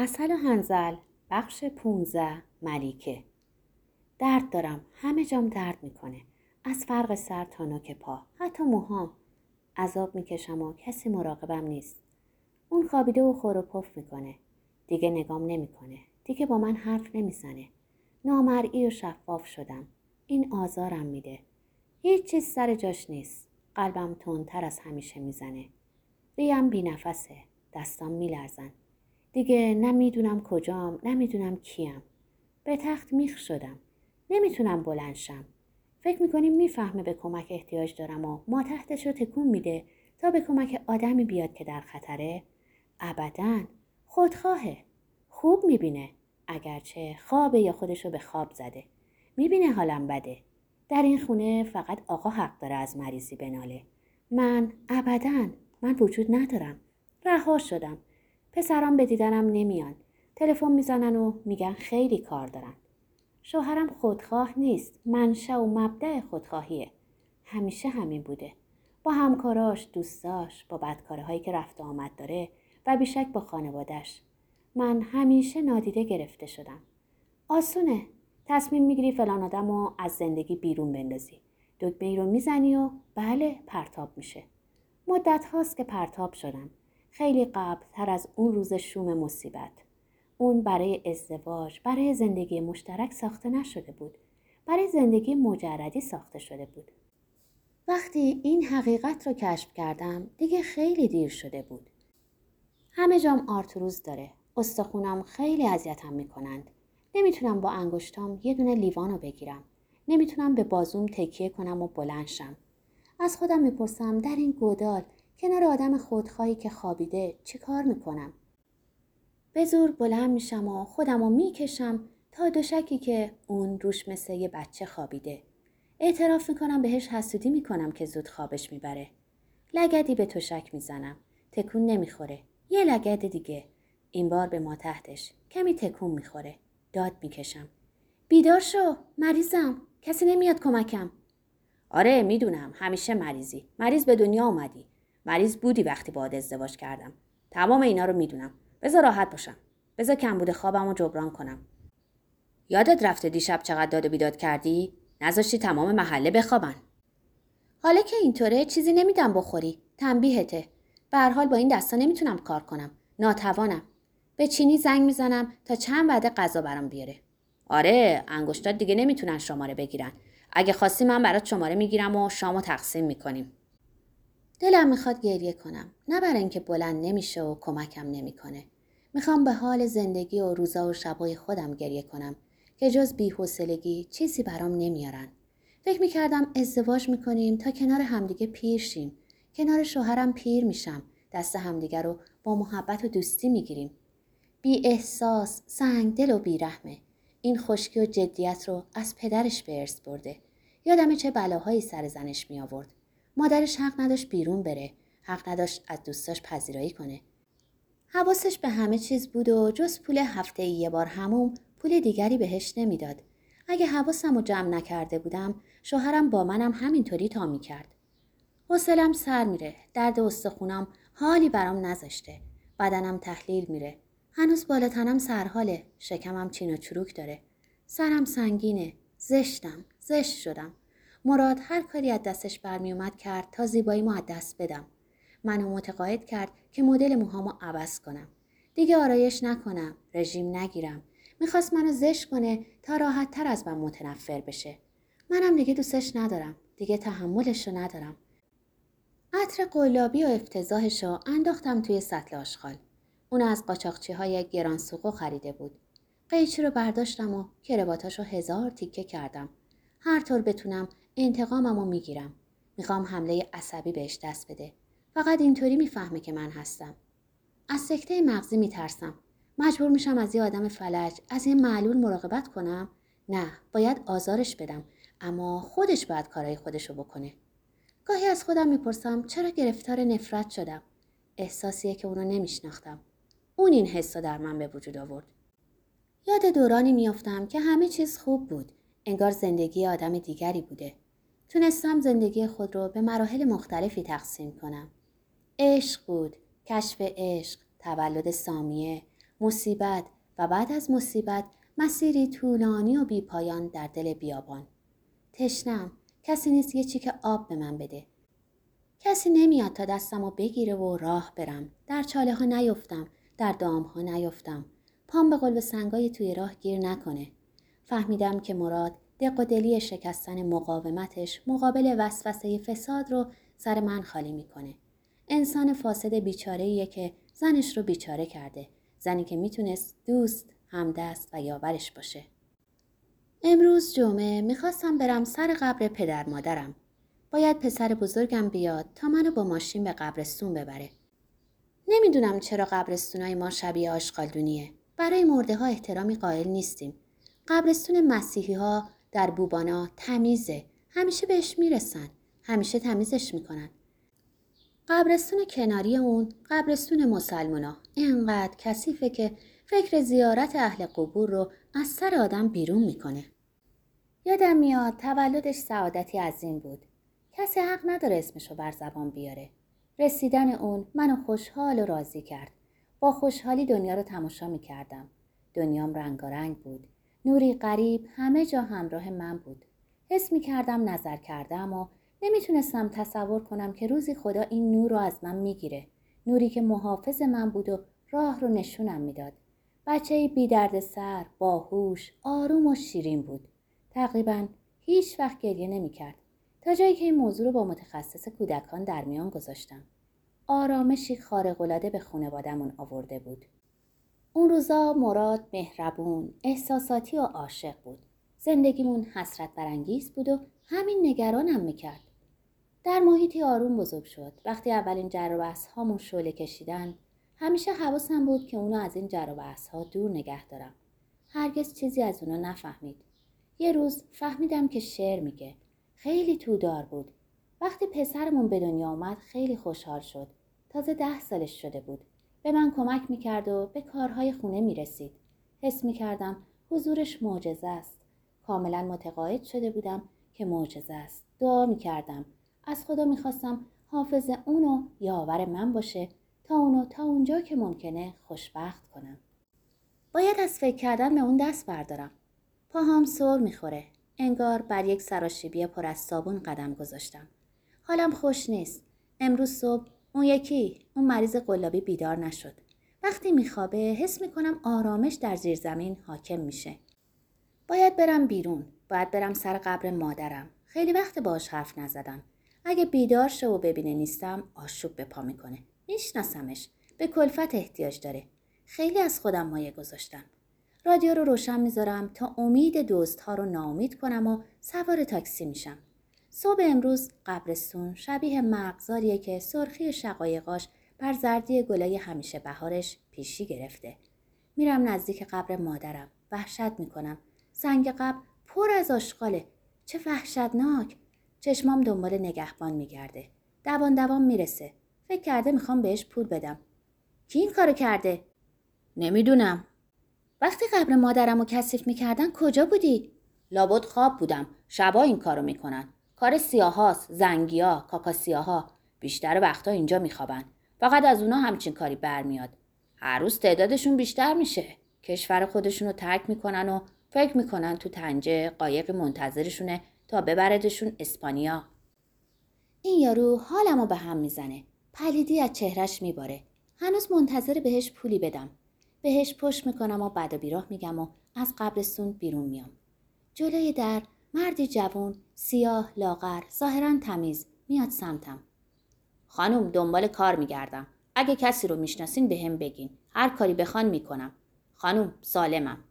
اصل هنزل بخش پونزه ملیکه. درد دارم همه جام درد می‌کنه. از فرق سر تا نوک پا حتی موهام. عذاب می‌کشم و کسی مراقبم نیست. اون خوابیده و خور و پف می‌کنه. دیگه نگام نمی‌کنه. دیگه با من حرف نمی‌زنه. نامرئی و شفاف شدم. این آزارم میده. هیچ چیز سر جاش نیست. قلبم تندتر از همیشه می‌زنه. ریم بی نفسه. دستام میلرزن. دیگه نمی‌دونم کجام نمی‌دونم کیم. به تخت میخ شدم. نمی‌تونم بلند شم. فکر می‌کنیم می‌فهمه به کمک احتیاج دارم و ما تحتش رو تکون میده تا به کمک آدمی بیاد که در خطره؟ ابدا. خودخواهه. خوب می‌بینه. اگرچه خوابه یا خودش رو به خواب زده. می‌بینه حالم بده. در این خونه فقط آقا حق داره از مریضی بناله. من ابدا. من وجود ندارم. رها شدم. پسرام به دیدنم نمیان. تلفن می‌زنن و میگن خیلی کار دارن. شوهرم خودخواه نیست. منشأ و مبدع خودخواهیه. همیشه همین بوده. با همکاراش دوستاش با بدکاره هایی که رفت آمد داره و بیشک با خانوادش من همیشه نادیده گرفته شدم. آسونه. تصمیم می‌گیری فلان آدم رو از زندگی بیرون بندازی. دکمه ای رو می‌زنی و بله پرتاب میشه. مدت هاست که پرتاب شدم. خیلی قبل تر از اون روز شوم مصیبت. اون برای ازدواج برای زندگی مشترک ساخته نشده بود. برای زندگی مجردی ساخته شده بود. وقتی این حقیقت رو کشف کردم دیگه خیلی دیر شده بود. همه جام آرتروز داره. استخونم خیلی اذیتم می‌کنند. نمی‌تونم با انگشتام یه دونه لیوان رو بگیرم. نمی‌تونم به بازوم تکیه کنم و بلند شم. از خودم می‌پرسم در این گودال کنار آدم خودخواهی که خوابیده چی کار می‌کنم؟ به زور بلند میشم و خودم رو می‌کشم تا دوشکی که اون روش مثل یه بچه خوابیده. اعتراف می‌کنم بهش حسودی می‌کنم که زود خوابش می‌بره. لگدی به تشک می‌زنم. تکون نمی‌خوره. یه لگد دیگه. این بار به ما تحتش. کمی تکون می‌خوره. داد می‌کشم. بیدار شو. مریضم. کسی نمیاد کمکم. آره می‌دونم. همیشه مریضی. مریض به دنیا اومدی. مریض بودی وقتی باهات ازدواج کردم. تمام اینا رو می‌دونم. بذار راحت باشم. بذار کمبود خوابم رو جبران کنم. یادت رفته دیشب چقدر داد بیداد کردی؟ نذاشتی تمام محله بخوابن. حالا که اینطوره چیزی نمیدم بخوری. تنبیهته. به حال با این دستا نمی‌تونم کار کنم. ناتوانم. به چینی زنگ می‌زنم تا چند وعده غذا برام بیاره. آره انگشتات دیگه نمی‌تونن شماره بگیرن. اگه خواستی من برات شماره می‌گیرم و شامو تقسیم می‌کنیم. دلم می‌خواد گریه کنم. نه برای اینکه بلند نمیشه و کمکم نمی‌کنه. می‌خوام به حال زندگی و روزا و شبای خودم گریه کنم که جز بیحوصلگی چیزی برام نمیارن. فکر می‌کردم ازدواج می‌کنیم تا کنار همدیگه پیر شیم. کنار شوهرم پیر میشم. دست همدیگه رو با محبت و دوستی می‌گیریم. بی احساس سنگ دل و بیرحمه. این خشکی و جدیت رو از پدرش به ارث برده. یادم چه بلاهایی سر زنش می آورد مادرش حق نداشت بیرون بره. حق نداشت از دوستاش پذیرایی کنه. حواسش به همه چیز بود و جز پول هفته یه بار هموم پول دیگری بهش نمی‌داد. اگه حواسم رو جمع نکرده بودم شوهرم با منم همینطوری تا می‌کرد. حوصلم سر میره درد استخونم حالی برام نذاشته. بدنم تحلیل میره. هنوز بالاتنم سرحاله شکمم چین و چروک داره. سرم سنگینه. زشتم. زشت شدم. مراد هر کاری از دستش برمیومد کرد تا زیبایی از دست بدم. منو متقاعد کرد که مدل موهامو عوض کنم. دیگه آرایش نکنم رژیم نگیرم. می‌خواست منو زشت کنه تا راحت تر از من متنفر بشه. منم دیگه دوستش ندارم دیگه تحملش رو ندارم. عطر قلابی و افتضاحش رو انداختم توی سطل آشغال. اون از قاچاقچی های گران سوقو خریده بود. قیچی رو برداشتم و کرباتاشو هزار تیکه کردم. هر طور بتونم انتقاممو می‌گیرم. می‌خوام حمله عصبی بهش دست بده. فقط اینطوری می‌فهمه که من هستم. از سکته مغزی میترسم. مجبور میشم از یه آدم فلج از یه معلول مراقبت کنم. نه باید آزارش بدم. اما خودش باید کارهای خودشو بکنه. گاهی از خودم می‌پرسم چرا گرفتار نفرت شدم؟ احساسیه که اونو نمیشناختم. اون این حس در من به وجود آورد. یاد دورانی میافتم که همه چیز خوب بود. انگار زندگی آدم دیگری بوده. تونستم زندگی خود رو به مراحل مختلفی تقسیم کنم. عشق بود، کشف عشق، تولد سامیه، مصیبت و بعد از مصیبت مسیری طولانی و بیپایان در دل بیابان. تشنم. کسی نیست یه چیک آب به من بده. کسی نمیاد تا دستم رو بگیره و راه برم. در چاله ها نیفتم. در دام ها نیفتم. پام به قلب سنگای توی راه گیر نکنه. فهمیدم که مراد دق و دلی شکستن مقاومتش مقابل وسوسه فساد رو سر من خالی می‌کنه. انسان فاسد بیچاره که زنش رو بیچاره کرده. زنی که می‌تونست دوست همدست و یاورش باشه. امروز جمعه می‌خواستم برم سر قبر پدر مادرم. باید پسر بزرگم بیاد تا منو با ماشین به قبرستون ببره. نمی‌دونم چرا قبرستونای ما شبیه آشغالدونیه. برای مرده ها احترامی قائل نیستیم. قبرستون مسیحی ها در بوبانا تمیزه همیشه بهش می‌رسن همیشه تمیزش می‌کنن قبرستون کناری اون قبرستون مسلمونا اینقدر کثیفه که فکر زیارت اهل قبور رو از سر آدم بیرون می‌کنه. یادم میاد تولدش سعادتی عظیم بود. کسی حق نداره اسمشو بر زبان بیاره. رسیدن اون منو خوشحال و راضی کرد. با خوشحالی دنیا رو تماشا می‌کردم. دنیام رنگارنگ بود. نوری غریب همه جا همراه من بود. حس می‌کردم نظر کردم و نمی‌تونستم تصور کنم که روزی خدا این نور رو از من می‌گیره. نوری که محافظ من بود و راه رو نشونم می‌داد. بچه بی درد سر، باهوش، آروم و شیرین بود. تقریبا هیچ وقت گریه نمی کرد. تا جایی که این موضوع رو با متخصص کودکان در میان گذاشتم. آرامشی خارق‌العاده به خانوادهمون آورده بود. اون روزا مراد مهربون، احساساتی و عاشق بود. زندگیمون حسرت برانگیز بود و همین نگرانم می‌کرد. در محیطی آروم بزرگ شد. وقتی اولین جر هامون شعله کشیدن همیشه حواسم بود که اونو از این جر ها دور نگه دارم. هرگز چیزی از اونا نفهمید. یه روز فهمیدم که شعر میگه. خیلی تودار بود. وقتی پسرمون به دنیا آمد خیلی خوشحال شد. تازه ده سالش شده بود. به من کمک می‌کرد و به کارهای خونه می‌رسید. حس می‌کردم حضورش معجزه است. کاملا متقاعد شده بودم که معجزه است. دعا می‌کردم. از خدا می‌خواستم حافظ اونو یاور من باشه تا اونو تا اونجا که ممکنه خوشبخت کنم. باید از فکر کردن به اون دست بردارم. پاهام سر می‌خوره. انگار بر یک سراشیبی پر از صابون قدم گذاشتم. حالم خوش نیست. امروز صبح اون یکی اون مریض قلابی بیدار نشد. وقتی میخوابه حس می‌کنم آرامش در زیر زمین حاکم میشه. باید برم بیرون. باید برم سر قبر مادرم. خیلی وقت باش حرف نزدم. اگه بیدار شه و ببینه نیستم آشوب به پا می‌کنه. میشناسمش به کلفت احتیاج داره خیلی از خودم مایه گذاشتم رادیو رو روشن می‌ذارم تا امید دوست ها رو ناامید کنم و سوار تاکسی میشم صبح امروز قبرستون شبیه مغزاریه که سرخی شقایقاش بر زردی گلای همیشه بهارش پیشی گرفته. میرم نزدیک قبر مادرم وحشت می‌کنم. سنگ قبر پر از آشغاله. چه وحشتناک. چشمام دنبال نگهبان میگرده. دوان دوان می‌رسه. فکر کرده می‌خوام بهش پول بدم. کی این کارو کرده؟ نمی‌دونم. وقتی قبر مادرم رو کثیف می‌کردن کجا بودی؟ لابد خواب بودم. شبا این کارو می‌کنن. کار سیاهاست زنگیا کاکا سیاها بیشتر وقتا اینجا میخوابن. فقط از اونا همچین کاری برمیاد. هر روز تعدادشون بیشتر میشه. کشور خودشون رو ترک می‌کنن و فکر می‌کنن تو تنجه قایق منتظرشونه تا ببردشون اسپانیا. این یارو حالمو به هم می‌زنه. پلیدی از چهرش میباره. هنوز منتظر بهش پولی بدم. بهش پشت می‌کنم و بعد و بیراه میگم و از قبرستون بیرون میام. جلوی در مردی جوون سیاه لاغر ظاهرا تمیز میاد سمتم خانم دنبال کار میگردم اگه کسی رو می‌شناسین به هم بگین هر کاری بخوان می‌کنم خانم سالمم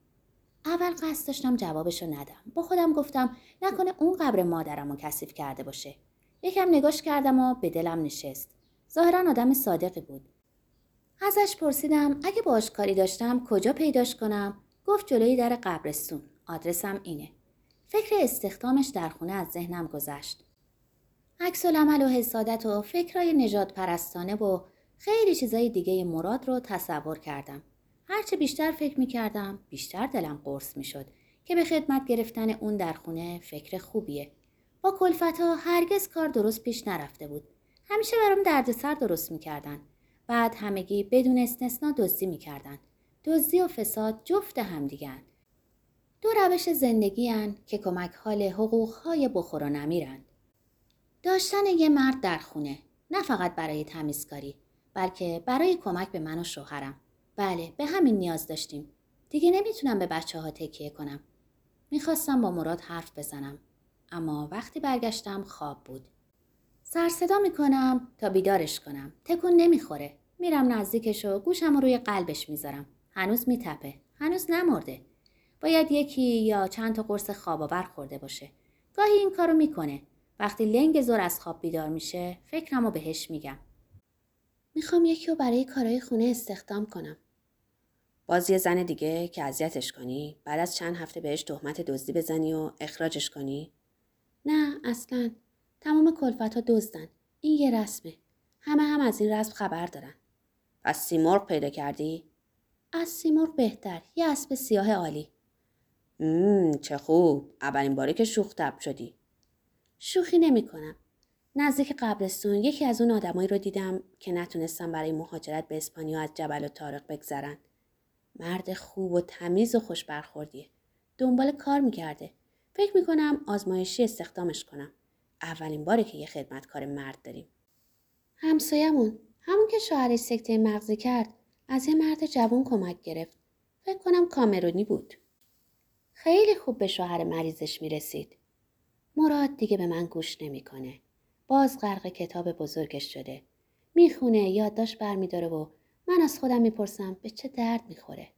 اول قصد داشتم جوابشو ندم با خودم گفتم نکنه اون قبر مادرم رو کثیف کرده باشه یکم نگاش کردم و به دلم نشست ظاهرا آدم صادقی بود. ازش پرسیدم اگه باش کاری داشتم کجا پیداش کنم؟ گفت جلوی در قبرستون. آدرسم اینه. فکر استخدامش در خونه از ذهنم گذشت. عکس العمل و حسادت و فکرای نجات پرستانه و خیلی چیزای دیگه مراد رو تصور کردم. هرچه بیشتر فکر می کردم بیشتر دلم قرص می شد که به خدمت گرفتن اون در خونه فکر خوبیه. با کلفت ها هرگز کار درست پیش نرفته بود. همیشه برام دردسر درست می‌کردن. بعد همگی بدون استثنا دزدی می‌کردن. دزدی و فساد جفت همدیگن. دو روش زندگی هن که کمک حال حقوق های بخور و نمیرن. داشتن یه مرد در خونه نه فقط برای تمیزکاری بلکه برای کمک به من و شوهرم. بله به همین نیاز داشتیم. دیگه نمی‌تونم به بچه ها تکیه کنم. می‌خواستم با مراد حرف بزنم. اما وقتی برگشتم خواب بود. سر صدا می‌کنم تا بیدارش کنم. تکون نمی‌خوره. میرم نزدیکش و گوشم رو روی قلبش می‌ذارم. هنوز میتپه. هنوز نمرده. باید یکی یا چند تا قرص خواب آور خورده باشه. گاهی این کارو می‌کنه. وقتی لنگ زور از خواب بیدار میشه فکرم رو بهش میگم. می‌خوام یکی رو برای کارهای خونه استخدام کنم. باز یه زن دیگه که اذیتش کنی بعد از چند هفته بهش تهمت دزدی بزنی و اخراجش کنی نه اصلا تمام کلفت ها دزدن این یه رسمه همه هم از این رسم خبر دارن پس سیمرغ پیدا کردی از سیمرغ بهتر یه اسب سیاه عالی مم چه خوب اولین باره که شوخ تب شدی شوخی نمی کنم. نزدیک قبرستون یکی از اون آدمایی رو دیدم که نتونستم برای مهاجرت به اسپانیا از جبل و تارق بگذرن. مرد خوب و تمیز و خوش برخوردیه. دنبال کار می‌کرده. فکر می‌کنم آزمایشی استخدامش کنم. اولین باره که یه خدمتکار مرد داریم. همسایمون همون که شوهرش سکته مغزی کرد از یه مرد جوان کمک گرفت. فکر کنم کامرونی بود. خیلی خوب به شوهر مریضش می‌رسید. مراد دیگه به من گوش نمی‌کنه. باز غرق کتاب بزرگش شده. می‌خونه یادداشت برمیداره و من از خودم می‌پرسم به چه درد می‌خوره.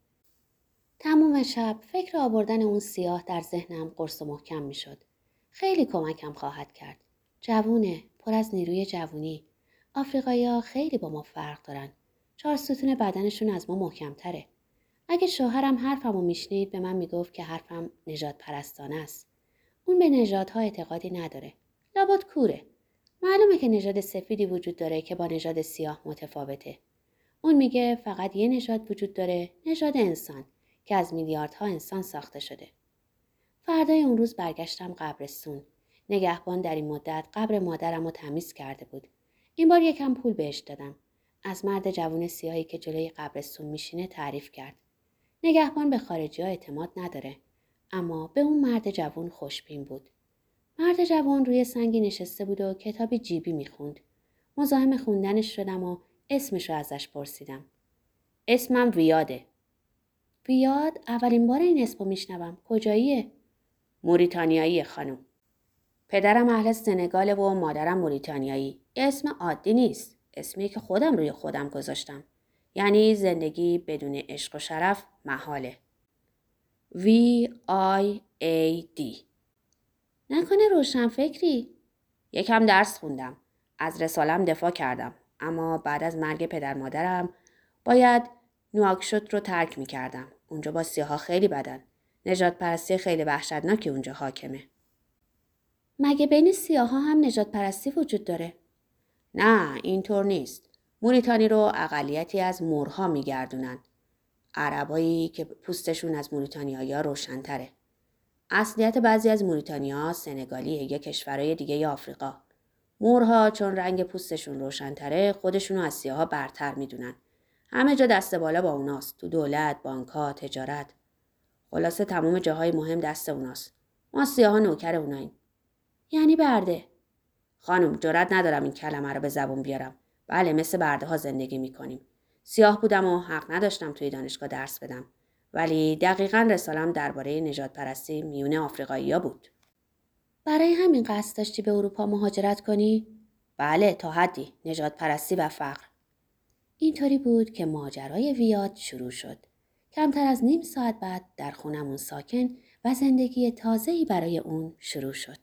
تموم شب فکر آوردن اون سیاه در ذهنم قرص و محکم می‌شد. خیلی کمکم خواهد کرد. جوونه، پر از نیروی جوونی. آفریقایی خیلی با ما فرق دارن. چهار ستون بدنشون از ما محکمتره. اگه شوهرم حرفمو میشنید به من می‌گفت که حرفم نجات پرستانه است. اون به نژادها اعتقادی نداره. لابد کوره. معلومه که نژاد سفیدی وجود داره که با نژاد سیاه متفاوته. اون میگه فقط یه نژاد وجود داره، نژاد انسان که از میلیاردها انسان ساخته شده. فردای اون روز برگشتم قبرستون. نگهبان در این مدت قبر مادرم رو تمیز کرده بود. این بار یکم پول بهش دادم. از مرد جوون سیاهی که جلوی قبرستون میشینه تعریف کرد. نگهبان به خارجی ها اعتماد نداره. اما به اون مرد جوون خوشبین بود. مرد جوان روی سنگی نشسته بود و کتابی جیبی می‌خوند. مزاحم خوندنش شدم و اسمش رو ازش پرسیدم. اسمم ویاده. ویاد اولین بار این اسمو میشنوم. کجاییه؟ موریتانیایی خانم. پدرم اهل سنگال و مادرم موریتانیایی. اسم عادی نیست. اسمی که خودم روی خودم گذاشتم. یعنی زندگی بدون عشق و شرف محاله. V I A D نکنه روشن فکری؟ یکم درس خوندم. از رسالم دفاع کردم. اما بعد از مرگ پدر مادرم باید نواکشوت رو ترک می کردم. اونجا با سیاها خیلی بدن. نجات پرستی خیلی وحشتناکی اونجا حاکمه. مگه بین سیاها هم نجات پرستی وجود داره؟ نه اینطور نیست. موریتانی رو اقلیتی از مورها میگردونن. عربایی که پوستشون از موریتانیایی ها روشنتره. اصلیت بعضی از موریتانیا سنگالیه یا کشورهای دیگه آفریقا. مورها چون رنگ پوستشون روشنتره خودشونو از سیاها برتر می‌دونن. همه جا دست بالا با اوناست. تو دولت، بانکها، تجارت. خلاصه تمام جاهای مهم دست اوناست. ما سیاها نوکر اوناییم. یعنی برده. خانم جرات ندارم این کلمه رو به زبون بیارم. بله مثل برده ها زندگی می‌کنیم. سیاه بودم و حق نداشتم توی دانشگاه درس بدم. ولی دقیقا رسالم درباره نجات پرستی میون آفریقایی ها بود. برای همین قصد داشتی به اروپا مهاجرت کنی؟ بله تا حدی نجات پرستی و فقر. اینطوری بود که ماجرای ویاد شروع شد. کمتر از نیم ساعت بعد در خونمون ساکن و زندگی تازه‌ای برای اون شروع شد.